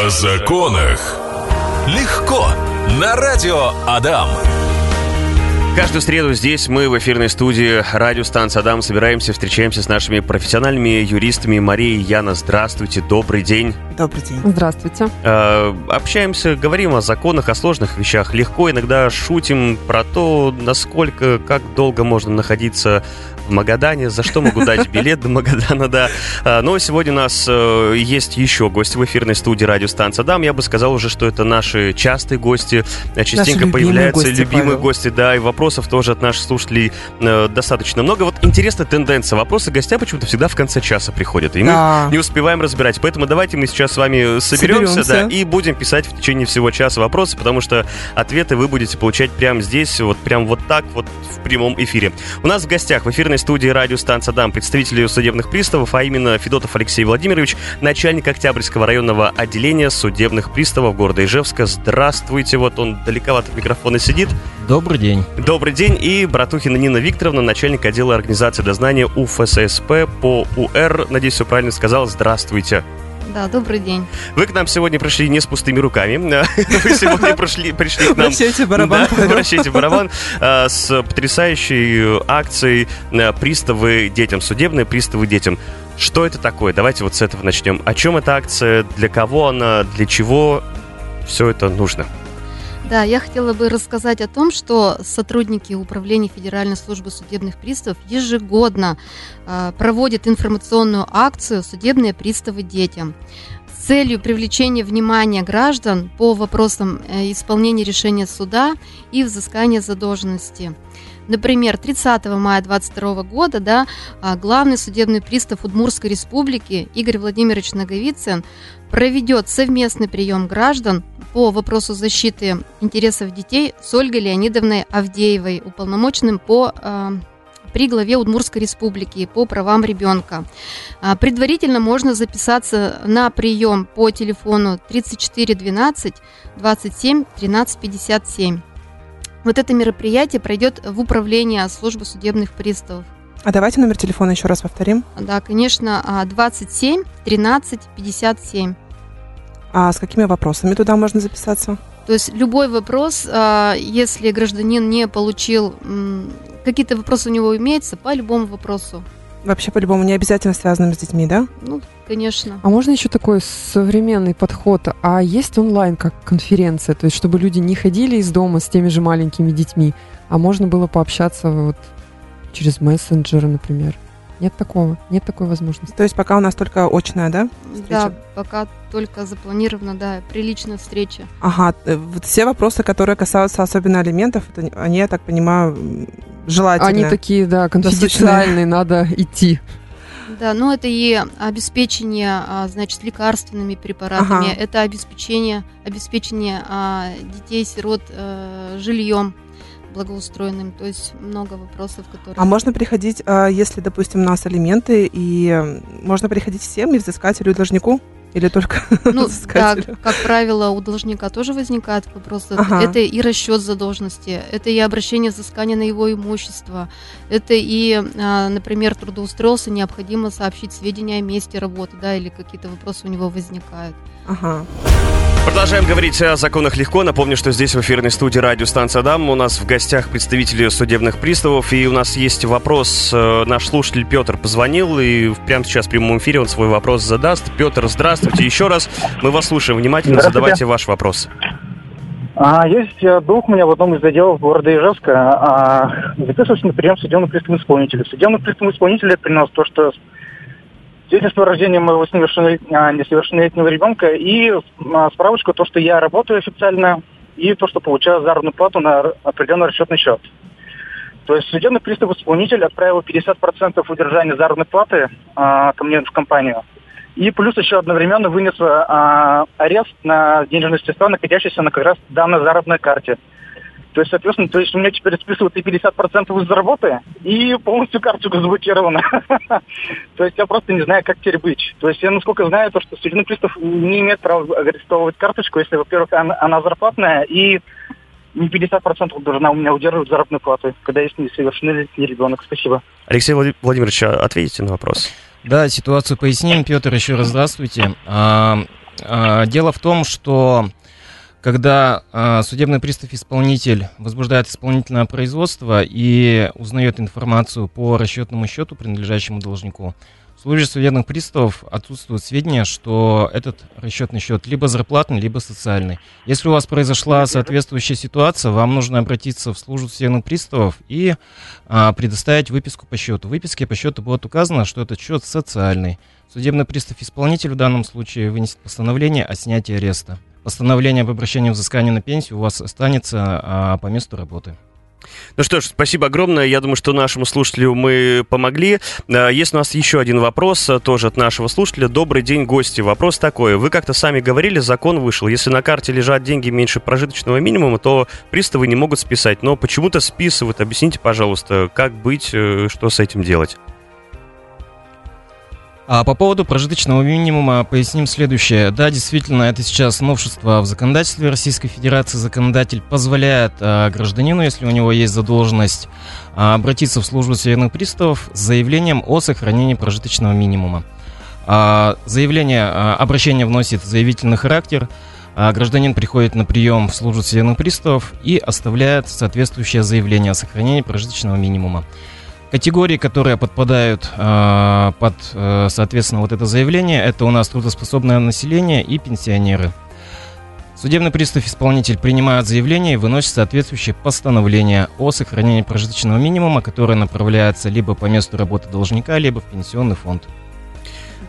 О законах. Легко. На радио Адам. Каждую среду здесь мы в эфирной студии радиостанции «Адам» собираемся, встречаемся с нашими профессиональными юристами. Мария и Яна, здравствуйте, добрый день. Добрый день. Здравствуйте. Э, общаемся, говорим о законах, о сложных вещах. Легко иногда шутим про то, насколько, как долго можно находиться в Магадане, за что могу дать билет до Магадана, да. А, но сегодня у нас э, есть еще гости в эфирной студии радиостанция «Дам». Я бы сказал уже, что это наши частые гости. Частенько любимые появляются гости, любимые Павел. гости, да, и вопросов тоже от наших слушателей э, достаточно много. Вот интересная тенденция. Вопросы гостя почему-то всегда в конце часа приходят. И мы Да. не успеваем разбирать. Поэтому давайте мы сейчас с вами соберемся, Соберемся. да, и будем писать в течение всего часа вопросы, потому что ответы вы будете получать прямо здесь, вот прям вот так вот в прямом эфире. У нас в гостях в эфирной студии радиостанция «Дам» представители судебных приставов, а именно Федотов Алексей Владимирович, начальник Октябрьского районного отделения судебных приставов города Ижевска. Здравствуйте, вот он далековато от микрофона сидит. Добрый день. Добрый день. И Братухина Нина Викторовна, начальник отдела организации дознания УФССП по УР. Надеюсь, все правильно сказал. Здравствуйте. Да, добрый день. Вы к нам сегодня пришли не с пустыми руками. Вы сегодня пришли, пришли к нам... Вращайте барабан, Да, вращайте барабан. а, С потрясающей акцией а, «Приставы детям», судебные приставы детям. Что это такое? Давайте вот с этого начнем. О чем эта акция? Для кого она? Для чего все это нужно? Да, я хотела бы рассказать о том, что сотрудники Управления Федеральной службы судебных приставов ежегодно э, проводят информационную акцию «Судебные приставы детям» целью привлечения внимания граждан по вопросам э, исполнения решения суда и взыскания задолженности. Например, 30 мая 2022 года да, а, главный судебный пристав Удмурской республики Игорь Владимирович Наговицын проведет совместный прием граждан по вопросу защиты интересов детей с Ольгой Леонидовной Авдеевой, уполномоченным по э, при главе Удмурской республики по правам ребенка. А, Предварительно можно записаться на прием по телефону 34 12 27 13 57. Вот это мероприятие пройдет в управлении службы судебных приставов. А давайте номер телефона еще раз повторим. Да, конечно, а, 27 13 57. А с какими вопросами туда можно записаться? То есть любой вопрос, а, если гражданин не получил, какие-то вопросы у него имеются, по любому вопросу. Вообще, по-любому, не обязательно связанным с детьми, да? Ну, конечно. А можно еще такой современный подход? А есть онлайн как конференция? То есть, чтобы люди не ходили из дома с теми же маленькими детьми, а можно было пообщаться вот через мессенджеры, например. Нет такого, нет такой возможности. То есть пока у нас только очная, да? Да, пока только запланирована, да, приличная встреча. Ага, э, вот все вопросы, которые касаются особенно алиментов, это, они, я так понимаю, желательно. Они такие, да, конфиденциальные, надо идти. Да, ну это и обеспечение, а, значит, лекарственными препаратами, Ага. это обеспечение, обеспечение а, детей-сирот э, жильем благоустроенным, то есть много вопросов, которые... А можно приходить, а, если, допустим, у нас алименты, и можно приходить всем, и взыскателю, и должнику? Или только Ну, да, взыскателю? как правило, у должника тоже возникают вопросы. Ага. Это и расчет задолженности, это и обращение взыскания на его имущество, это и, а, например, трудоустроился, необходимо сообщить сведения о месте работы, да, или какие-то вопросы у него возникают. Ага. Продолжаем говорить о законах легко. Напомню, что здесь в эфирной студии радиостанция «Дам» у нас в гостях представители судебных приставов. И у нас есть вопрос. Э, Наш слушатель Петр позвонил, и прямо сейчас в прямом эфире он свой вопрос задаст. Петр, здравствуйте еще раз. Мы вас слушаем внимательно. Здравствуйте. Задавайте ваш вопрос. А, есть э, друг у меня в одном из отделов города Ижевска. А, записывался на прием судебного пристава исполнителя. Судебный пристав исполнителя принес то, что свидетельство о рождении моего а, несовершеннолетнего ребенка и а, справочку, то, что я работаю официально, и то, что получаю заработную плату на определенный расчетный счет. То есть судебный пристав исполнитель отправил 50% удержания заработной платы а, ко мне в компанию. И плюс еще одновременно вынес а, арест на денежные средства, находящиеся на как раз данной заработной карте. То есть, соответственно, то есть у меня теперь списывают и 50% из работы, и полностью карточка заблокирована. То есть я просто не знаю, как теперь быть. То есть я, насколько знаю, то, что судебный пристав не имеет права арестовывать карточку, если, во-первых, она, зарплатная, и не 50% должна у меня удерживать заработную плату, когда есть несовершеннолетний ребенок. Спасибо. Алексей Влади- Владимирович, а ответите на вопрос? Да, ситуацию поясним. Петр, еще раз здравствуйте. А, А, дело в том, что когда э, судебный пристав-исполнитель возбуждает исполнительное производство и узнает информацию по расчетному счету, принадлежащему должнику, в службе судебных приставов отсутствуют сведения, что этот расчетный счет либо зарплатный, либо социальный. Если у вас произошла соответствующая ситуация, вам нужно обратиться в службу судебных приставов и а, предоставить выписку по счету. В выписке по счету будет указано, что этот счет социальный. Судебный пристав-исполнитель в данном случае вынесет постановление о снятии ареста. Постановление об обращении взыскания на пенсию у вас останется а, по месту работы. Ну что ж, спасибо огромное. Я думаю, что нашему слушателю мы помогли. А, есть у нас еще один вопрос, а, тоже от нашего слушателя. Добрый день, гости. Вопрос такой. Вы как-то сами говорили, закон вышел. Если на карте лежат деньги меньше прожиточного минимума, то приставы не могут списать. Но почему-то списывают. Объясните, пожалуйста, как быть, э, что с этим делать? А по поводу прожиточного минимума поясним следующее. Да, действительно, это сейчас новшество в законодательстве Российской Федерации. Законодатель позволяет а, гражданину, если у него есть задолженность, а, обратиться в службу судебных приставов с заявлением о сохранении прожиточного минимума. А, заявление, а, обращение вносит заявительный характер. А, гражданин приходит на прием в службу судебных приставов и оставляет соответствующее заявление о сохранении прожиточного минимума. Категории, которые подпадают э, под, э, соответственно, вот это заявление, это у нас трудоспособное население и пенсионеры. Судебный пристав-исполнитель принимает заявление и выносит соответствующее постановление о сохранении прожиточного минимума, которое направляется либо по месту работы должника, либо в пенсионный фонд.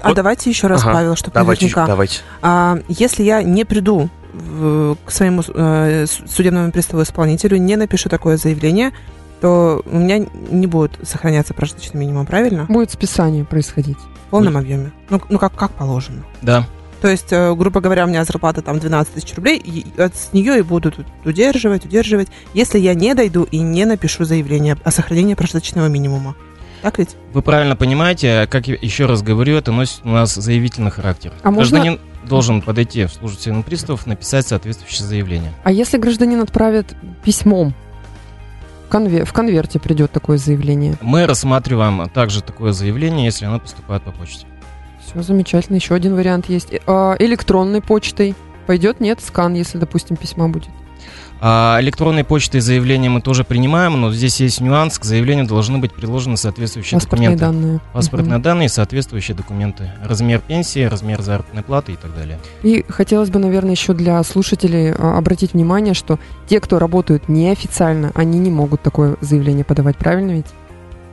А вот. давайте еще раз, ага. Павел, чтобы давайте, наверняка. Давайте. А, если я не приду в, к своему э, судебному приставу-исполнителю, не напишу такое заявление, то у меня не будет сохраняться прожиточный минимум, правильно? Будет списание происходить. В полном будет. объеме. Ну, ну как, как положено. Да. То есть, э, грубо говоря, у меня зарплата там 12 тысяч рублей, и с нее и будут удерживать, удерживать, если я не дойду и не напишу заявление о сохранении прожиточного минимума. Так ведь? Вы правильно понимаете, как я еще раз говорю, это носит у нас заявительный характер. А Гражданин можно... должен подойти в службу приставов, написать соответствующее заявление. А если гражданин отправит письмом конвер... в конверте придет такое заявление. Мы рассматриваем также такое заявление, если оно поступает по почте. Все замечательно. Еще один вариант есть. А, электронной почтой пойдет? Нет, скан, если, допустим, письма будет. А электронной почтой заявления мы тоже принимаем, но здесь есть нюанс. К заявлению должны быть приложены соответствующие Паспортные документы. данные. Паспортные угу. данные соответствующие документы. Размер пенсии, размер заработной платы и так далее. И хотелось бы, наверное, еще для слушателей а, обратить внимание, что те, кто работают неофициально, они не могут такое заявление подавать, правильно ведь?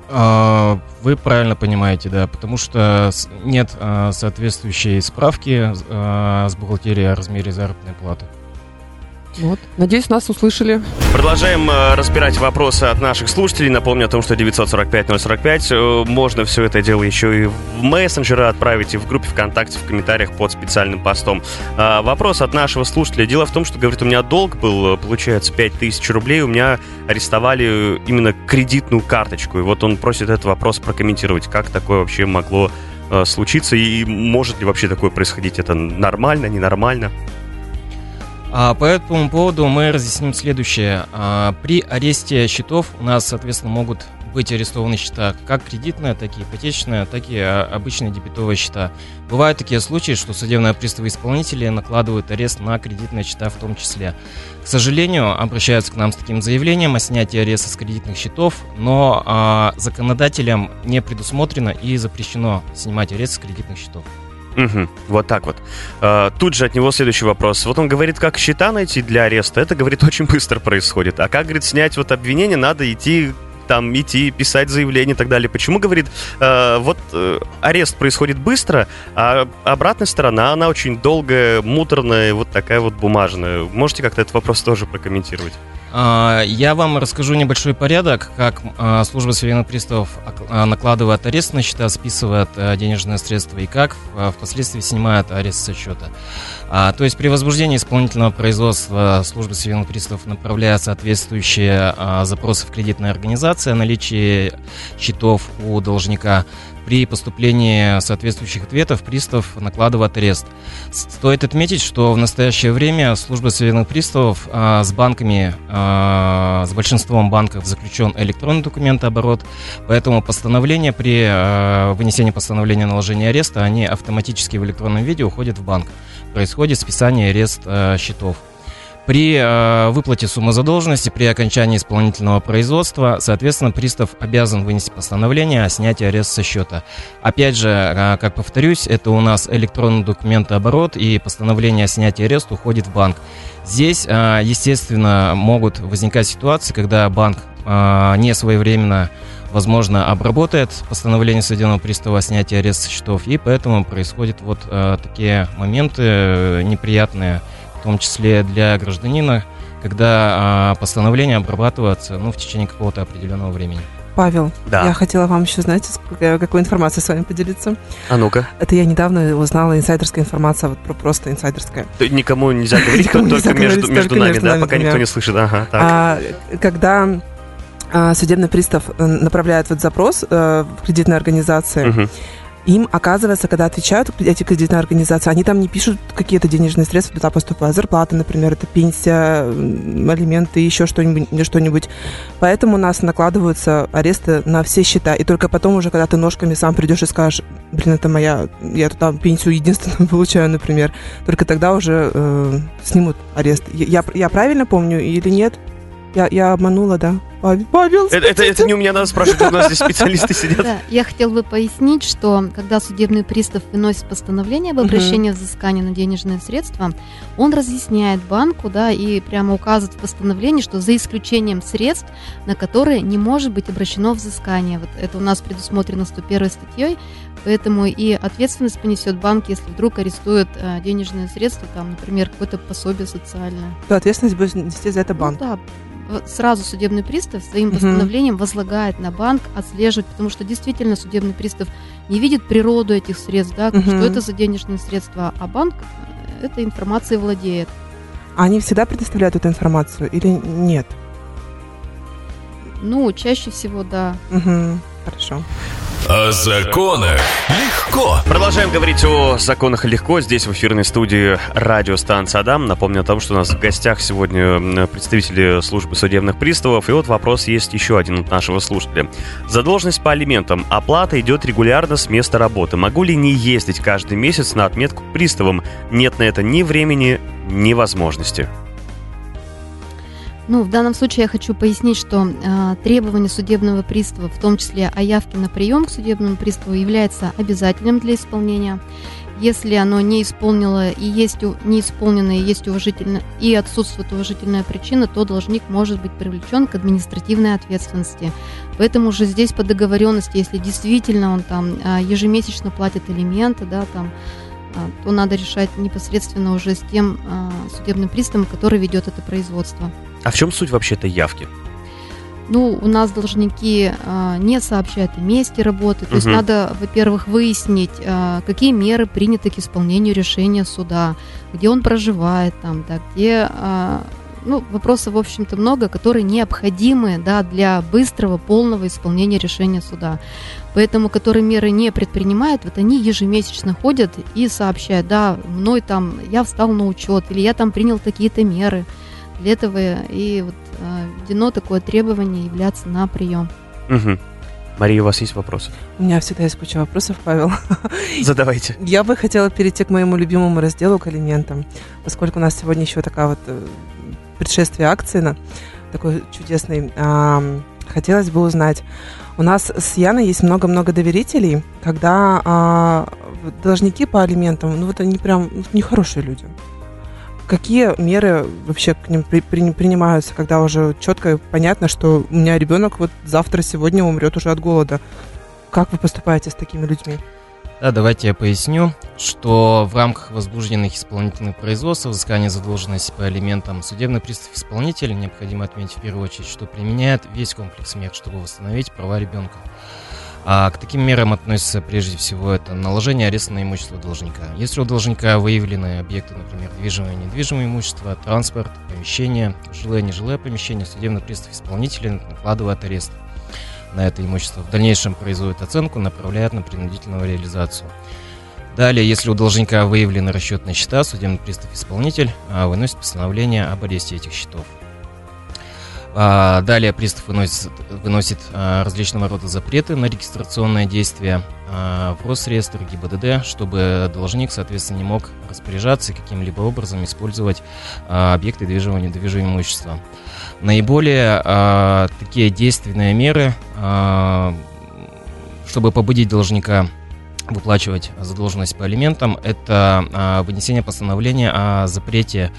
А, вы правильно понимаете, да, потому что нет соответствующей справки с бухгалтерией о размере заработной платы. Вот. Надеюсь, нас услышали. Продолжаем э, разбирать вопросы от наших слушателей. Напомню о том, что 945-045 э, можно все это дело еще и в мессенджеры отправить, и в группе ВКонтакте, в комментариях под специальным постом. Э, вопрос от нашего слушателя. Дело в том, что, говорит, у меня долг был, э, получается, 5000 рублей. У меня арестовали именно кредитную карточку. И вот он просит этот вопрос прокомментировать. Как такое вообще могло э, случиться? И может ли вообще такое происходить? Это нормально, ненормально? А, по этому поводу мы разъясним следующее. А, при аресте счетов у нас, соответственно, могут быть арестованы счета как кредитные, так и ипотечные, так и а, обычные дебетовые счета. Бывают такие случаи, что судебные приставы исполнители накладывают арест на кредитные счета в том числе. К сожалению, обращаются к нам с таким заявлением о снятии ареста с кредитных счетов, но законодателям не предусмотрено и запрещено снимать арест с кредитных счетов. Угу, вот так вот. А, тут же от него следующий вопрос. Вот он говорит, как счета найти для ареста. Это, говорит, очень быстро происходит. А как, говорит, снять вот обвинение, надо идти там идти, писать заявление и так далее. Почему, говорит, э, вот э, арест происходит быстро, а обратная сторона, она очень долгая, муторная, вот такая вот бумажная. Можете как-то этот вопрос тоже прокомментировать? А, я вам расскажу небольшой порядок, как а, служба судебных приставов а, накладывает арест на счета, списывает денежные средства и как впоследствии снимает арест со счета. То есть при возбуждении исполнительного производства служба судебных приставов направляет соответствующие запросы в кредитные организации о наличии счетов у должника при поступлении соответствующих ответов пристав накладывает арест. Стоит отметить, что в настоящее время служба судебных приставов а, с банками, а, с большинством банков заключен электронный документооборот, поэтому постановление при а, вынесении постановления о ареста, они автоматически в электронном виде уходят в банк. происходит списание арест э, счетов. При э, выплате суммы задолженности при окончании исполнительного производства, соответственно, пристав обязан вынести постановление о снятии ареста со счета. Опять же, э, как повторюсь, это у нас электронный документооборот и постановление о снятии ареста уходит в банк. Здесь, э, естественно, могут возникать ситуации, когда банк э, не своевременно возможно, обработает постановление судебного пристава о снятии ареста счетов, и поэтому происходят вот э, такие моменты э, неприятные, в том числе для гражданина, когда э, постановление обрабатывается ну, в течение какого-то определенного времени. Павел, Да. я хотела вам еще, знаете, с какой какой информацией с вами поделиться. А ну-ка. Это я недавно узнала инсайдерская информация, вот про- просто инсайдерская. Т- Никому нельзя говорить, Никому только нельзя между, говорить, между только нами, между да, нами пока никто двумя. не слышит. Ага, так. А, когда а, судебный пристав э, направляет вот запрос э, в кредитной организации, Мгм. Им оказывается, когда отвечают эти кредитные организации, они там не пишут какие-то денежные средства, туда поступают зарплата, например, это пенсия, алименты, еще что-нибудь, или что-нибудь. Поэтому у нас накладываются аресты на все счета. И только потом уже, когда ты ножками сам придешь и скажешь, блин, это моя, я тут там пенсию единственную получаю, например, только тогда уже э, снимут арест. Я, я правильно помню или нет? Я, я обманула, да? Павел, Павел, Это, это, это не у меня надо спрашивать, у нас здесь специалисты сидят. Да, я хотела бы пояснить, что когда судебный пристав выносит постановление об обращении взыскания на денежные средства, он разъясняет банку, да, и прямо указывает в постановлении, что за исключением средств, на которые не может быть обращено взыскание. Вот это у нас предусмотрено 101 статьей, поэтому и ответственность понесет банк, если вдруг арестуют э, денежные средства, там, например, какое-то пособие социальное. то ответственность будет нести за это банк. Ну да, сразу судебный пристав своим Мгм. постановлением возлагает на банк отслеживать, потому что действительно судебный пристав не видит природу этих средств, да, что это за денежные средства, а банк э, этой информацией владеет. А Они всегда предоставляют эту информацию или нет? Ну, чаще всего, да. Угу, хорошо. О законах легко. Продолжаем говорить о законах легко. Здесь в эфирной студии радиостанция Адам. Напомню о том, что у нас в гостях сегодня представители службы судебных приставов. И вот вопрос есть еще один от нашего слушателя. Задолженность по алиментам. Оплата идет регулярно с места работы. Могу ли не ездить каждый месяц на отметку к приставам? Нет на это ни времени, ни возможности. Ну, в данном случае я хочу пояснить, что э, требование судебного пристава, в том числе о явке на прием к судебному приставу, является обязательным для исполнения. Если оно не исполнило и есть не исполнено и есть уважительно и отсутствует уважительная причина, то должник может быть привлечен к административной ответственности. Поэтому уже здесь по договоренности, если действительно он там а, ежемесячно платит элементы, да, там, а, то надо решать непосредственно уже с тем а, судебным приставом, который ведет это производство. А в чем суть вообще этой явки? Ну, у нас должники а, не сообщают о месте работы. То есть Мгм. надо, во-первых, выяснить, а, какие меры приняты к исполнению решения суда, где он проживает, там, да, где... а, ну, вопросов, в общем-то, много, которые необходимы да, для быстрого, полного исполнения решения суда. Поэтому, которые меры не предпринимают, вот они ежемесячно ходят и сообщают, да, мной там, я встал на учет, или я там принял такие-то меры. Для этого и вот а, введено такое требование являться на прием. Мгм. Мария, у вас есть вопросы? У меня всегда есть куча вопросов, Павел. Задавайте. Я бы хотела перейти к моему любимому разделу, к алиментам, поскольку у нас сегодня еще такая вот э, предшествие акции на такой чудесный. хотелось бы узнать, у нас с Яной есть много-много доверителей, когда а, должники по алиментам, ну вот они прям ну, нехорошие люди. Какие меры вообще к ним при- при- принимаются, когда уже четко понятно, что у меня ребенок вот завтра, сегодня умрет уже от голода? Как вы поступаете с такими людьми? Да, давайте я поясню, что в рамках возбужденных исполнительных производств взыскания задолженности по алиментам судебный пристав-исполнитель, необходимо отметить в первую очередь, что применяет весь комплекс мер, чтобы восстановить права ребенка. А к таким мерам относятся прежде всего это наложение ареста на имущество должника. Если у должника выявлены объекты, например, движимое и недвижимое имущество, транспорт, помещение, жилое и нежилое помещение, судебный пристав исполнителя накладывает арест на это имущество. В дальнейшем производит оценку, направляет на принудительную реализацию. Далее, если у должника выявлены расчетные счета, судебный пристав-исполнитель а, выносит постановление об аресте этих счетов. А, далее пристав выносит, выносит а, различного рода запреты на регистрационное действие а, в Росреестр ГИБДД, чтобы должник, соответственно, не мог распоряжаться каким-либо образом использовать а, объекты движимого недвижимого имущества. Наиболее а, такие действенные меры, а, чтобы побудить должника выплачивать задолженность по алиментам, это а, вынесение постановления о запрете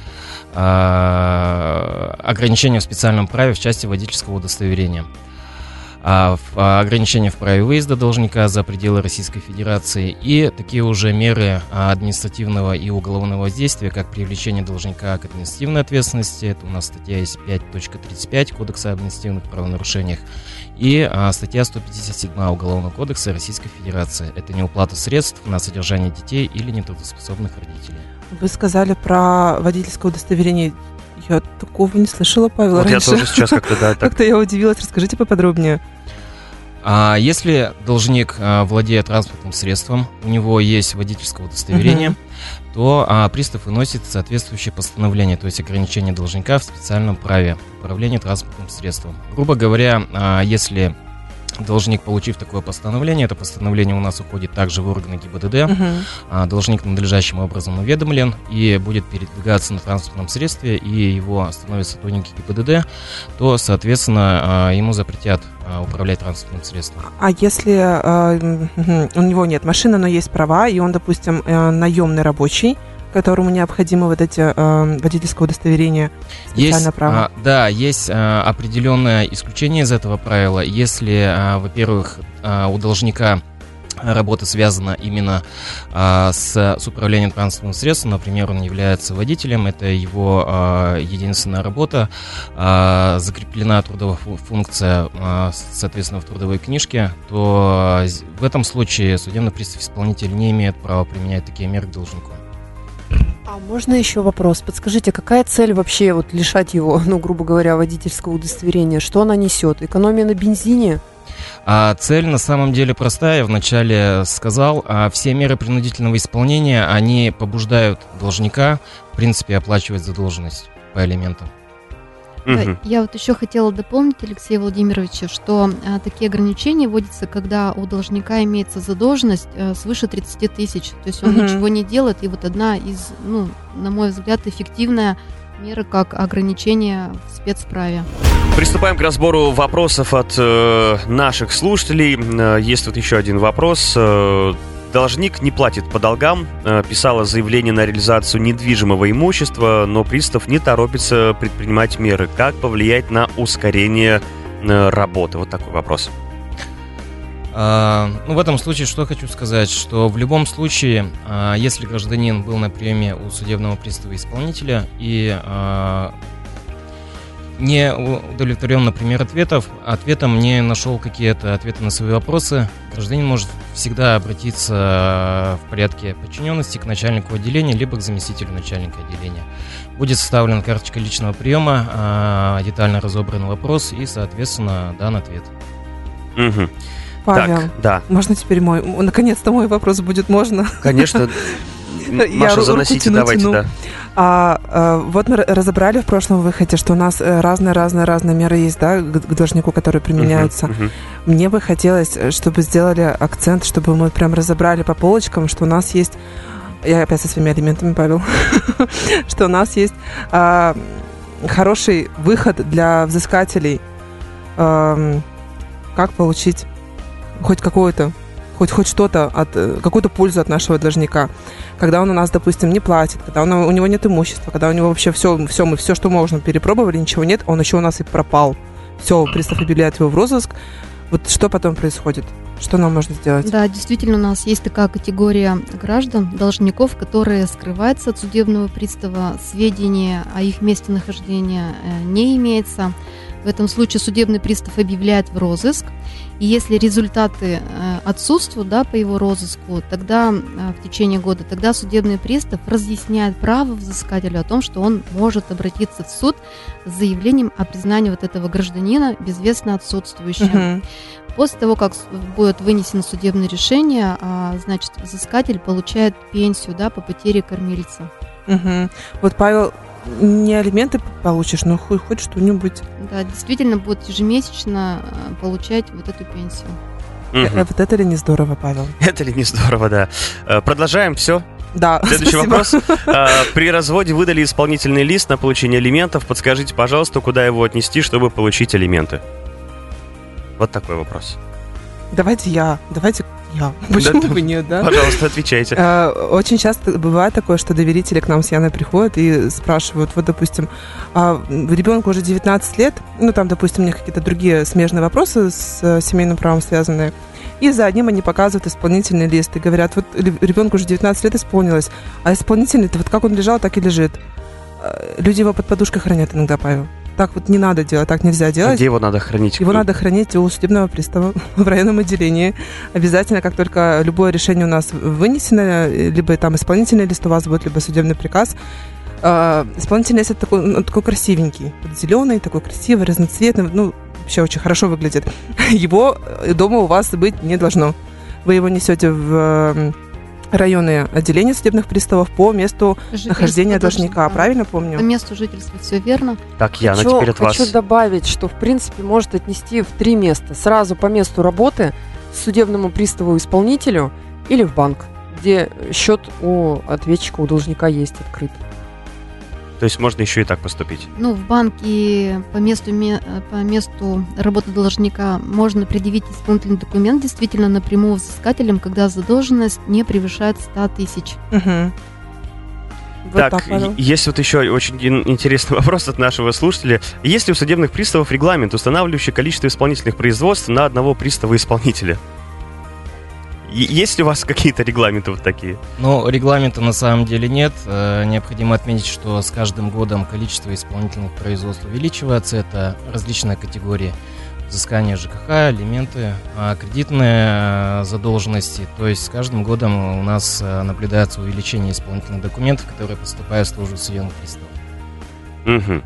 ограничения в специальном праве в части водительского удостоверения. А, а, ограничения в праве выезда должника за пределы Российской Федерации и такие уже меры а, административного и уголовного воздействия, как привлечение должника к административной ответственности, это у нас статья есть 5.35 Кодекса об административных правонарушениях, и а, статья 157 Уголовного кодекса Российской Федерации. Это неуплата средств на содержание детей или нетрудоспособных родителей. Вы сказали про водительское удостоверение. Я такого не слышала, Павел, Вот я раньше. тоже сейчас как-то, да, так Как-то я удивилась. Расскажите поподробнее. А если должник а, владеет транспортным средством, у него есть водительское удостоверение, Мгм. то а, пристав выносит соответствующее постановление, то есть ограничение должника в специальном праве управления транспортным средством. Грубо говоря, а, если должник, получив такое постановление, это постановление у нас уходит также в органы ГИБДД, а, должник надлежащим образом уведомлен и будет передвигаться на транспортном средстве, и его остановят сотрудники ГИБДД, то, соответственно, а, ему запретят а, управлять транспортным средством. А если э, у него нет машины, но есть права, и он, допустим, э, наемный рабочий, которому необходимо выдать э, водительское удостоверение, специальное Есть, право? а, да, есть а, определенное исключение из этого правила. Если, а, во-первых, а, у должника работа связана именно а, с, с управлением транспортным средством, например, он является водителем, это его а, единственная работа, а, закреплена трудовая фу- функция, а, соответственно, в трудовой книжке, то в этом случае судебный пристав исполнитель не имеет права применять такие меры к должнику. А можно еще вопрос? Подскажите, какая цель вообще вот лишать его, ну, грубо говоря, водительского удостоверения? Что она несет? Экономия на бензине? А цель на самом деле простая. Я вначале сказал, а все меры принудительного исполнения, они побуждают должника, в принципе, оплачивать задолженность по элементам. Мгм. Я вот еще хотела дополнить, Алексея Владимировича, что а, такие ограничения вводятся, когда у должника имеется задолженность э, свыше 30 тысяч. То есть он Мгм. ничего не делает. И вот одна из, ну, на мой взгляд, эффективная мера как ограничение в спецправе. Приступаем к разбору вопросов от э, наших слушателей. Э, есть тут еще один вопрос. Э, Должник не платит по долгам, э, писала заявление на реализацию недвижимого имущества, но пристав не торопится предпринимать меры. Как повлиять на ускорение э, работы? Вот такой вопрос. А, ну, в этом случае что хочу сказать, что в любом случае, а, если гражданин был на приеме у судебного пристава исполнителя и а, не удовлетворен, например, ответов, ответом не нашел какие-то ответы на свои вопросы, гражданин может всегда обратиться а, в порядке подчиненности к начальнику отделения, либо к заместителю начальника отделения. Будет составлена карточка личного приема, а, детально разобран вопрос и, соответственно, дан ответ. Мгм. Павел, Так, да, можно теперь мой... Наконец-то мой вопрос будет можно? конечно. Я Маша, заносите, давайте, да. А, а, вот мы разобрали в прошлом выходе, что у нас э, разные-разные-разные меры есть, да, к, к должнику, которые применяются. Мгм, мгм. Мне бы хотелось, э, чтобы сделали акцент, чтобы мы прям разобрали по полочкам, что у нас есть... Я опять со своими алиментами, Павел. что у нас есть а, хороший выход для взыскателей. Ам, как получить хоть какое-то хоть хоть что-то от э, какую-то пользу от нашего должника, когда он у нас, допустим, не платит, когда он, у него нет имущества, когда у него вообще все, все мы все, что можно, перепробовали, ничего нет, он еще у нас и пропал. Все, пристав объявляет его в розыск. Вот что потом происходит? Что нам можно сделать? Да, действительно, у нас есть такая категория граждан, должников, которые скрываются от судебного пристава, сведения о их месте нахождения э, не имеется. В этом случае судебный пристав объявляет в розыск, и если результаты э, отсутствуют да, по его розыску, тогда э, в течение года, тогда судебный пристав разъясняет право взыскателю о том, что он может обратиться в суд с заявлением о признании вот этого гражданина безвестно отсутствующим. Мгм. После того, как будет вынесено судебное решение, а, значит, взыскатель получает пенсию да, по потере кормильца. Мгм. Вот Павел не алименты получишь, но хоть, хоть что-нибудь. Да, действительно будут ежемесячно э, получать вот эту пенсию. Мгм. Вот это ли не здорово, Павел? Это ли не здорово, да. Э, Продолжаем, все. Да, Следующий спасибо. вопрос. При разводе выдали исполнительный лист на получение алиментов. Подскажите, пожалуйста, куда его отнести, чтобы получить алименты? Вот такой вопрос. Давайте я, давайте я. Почему Да, бы нет, да? Пожалуйста, отвечайте. Э, Очень часто бывает такое, что доверители к нам с Яной приходят и спрашивают, вот, допустим, а, ребенку уже 19 лет, ну, там, допустим, у них какие-то другие смежные вопросы с э, семейным правом связанные, и за одним они показывают исполнительный лист и говорят, вот ребенку уже 19 лет исполнилось, а исполнительный-то вот как он лежал, так и лежит. Э, Люди его под подушкой хранят иногда, Павел. Так вот не надо делать, так нельзя делать. Где его надо хранить? Его надо хранить у судебного пристава в районном отделении. Обязательно, как только любое решение у нас вынесено, либо там исполнительный лист у вас будет, либо судебный приказ, э, исполнительный лист это такой, ну, такой красивенький, зеленый, такой красивый, разноцветный, ну, вообще очень хорошо выглядит. Его э, дома у вас быть не должно. Вы его несете в э, районные отделения судебных приставов по месту Жительство нахождения должника. Правильно По помню? месту жительства все верно. Так, Яна, хочу, теперь от вас. хочу добавить, что в принципе может отнести в три места. Сразу по месту работы, судебному приставу-исполнителю или в банк, где счет у ответчика, у должника есть открыт. То есть можно еще и так поступить. Ну, в банке по месту, ме- по месту работы должника можно предъявить исполнительный документ действительно напрямую взыскателям, когда задолженность не превышает 100 тысяч. Мгм. Вот так, так, есть вот еще очень ин- интересный вопрос от нашего слушателя. Есть ли у судебных приставов регламент, устанавливающий количество исполнительных производств на одного пристава-исполнителя? Есть ли у вас какие-то регламенты вот такие? Но регламента на самом деле нет. Э, Необходимо отметить, что с каждым годом количество исполнительных производств увеличивается. Это различные категории взыскания ЖКХ, алименты, а кредитные э, задолженности. То есть с каждым годом у нас э, наблюдается увеличение исполнительных документов, которые поступают в службу судебных приставов. Мгм.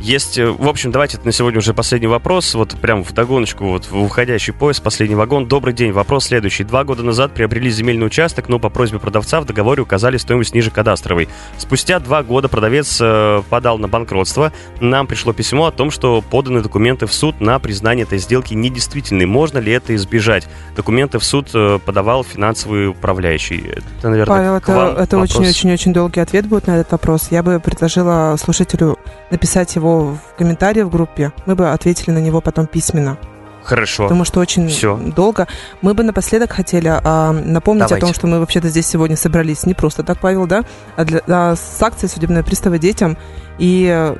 Есть, э, в общем, давайте на сегодня уже последний вопрос. Вот прям в догоночку, вот в уходящий поезд, последний вагон. Добрый день. Вопрос следующий. Два года назад приобрели земельный участок, но по просьбе продавца в договоре указали стоимость ниже кадастровой. Спустя два года продавец э, подал на банкротство. Нам пришло письмо о том, что поданы документы в суд на признание этой сделки недействительной. Можно ли это избежать? Документы в суд э, подавал финансовый управляющий. Это, наверное, Павел, это, очень-очень-очень долгий ответ будет на этот вопрос. Я бы предложила слушателю написать его в комментарии в группе. Мы бы ответили на него потом письменно. Хорошо. Потому что очень Всё. долго. Мы бы напоследок хотели а, напомнить Давайте. о том, что мы вообще-то здесь сегодня собрались не просто так, Павел, да, а для, а с акцией судебные приставы детям. И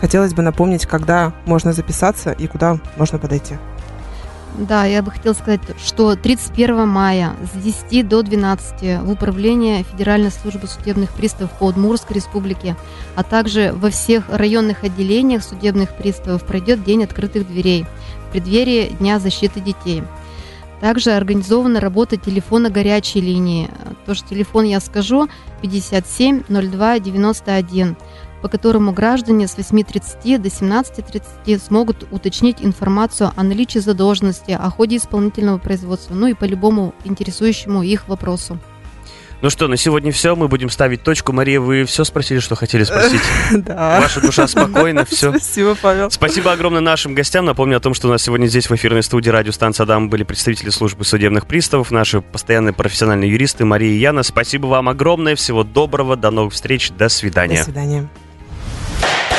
хотелось бы напомнить, когда можно записаться и куда можно подойти. Да, я бы хотела сказать, что 31 мая с 10 до 12 в Управление Федеральной службы судебных приставов по Удмуртской республике, а также во всех районных отделениях судебных приставов пройдет День открытых дверей в преддверии Дня защиты детей. Также организована работа телефона горячей линии. Тоже телефон я скажу 57 02 91 по которому граждане с 8.30 до 17.30 смогут уточнить информацию о наличии задолженности, о ходе исполнительного производства, ну и по любому интересующему их вопросу. Ну что, на сегодня все. Мы будем ставить точку. Мария, вы все спросили, что хотели спросить? Да. Ваша душа спокойна, все. Спасибо, Павел. Спасибо огромное нашим гостям. Напомню о том, что у нас сегодня здесь в эфирной студии радиостанции Адам были представители службы судебных приставов, наши постоянные профессиональные юристы Мария и Яна. Спасибо вам огромное. Всего доброго. До новых встреч. До До свидания. свидания.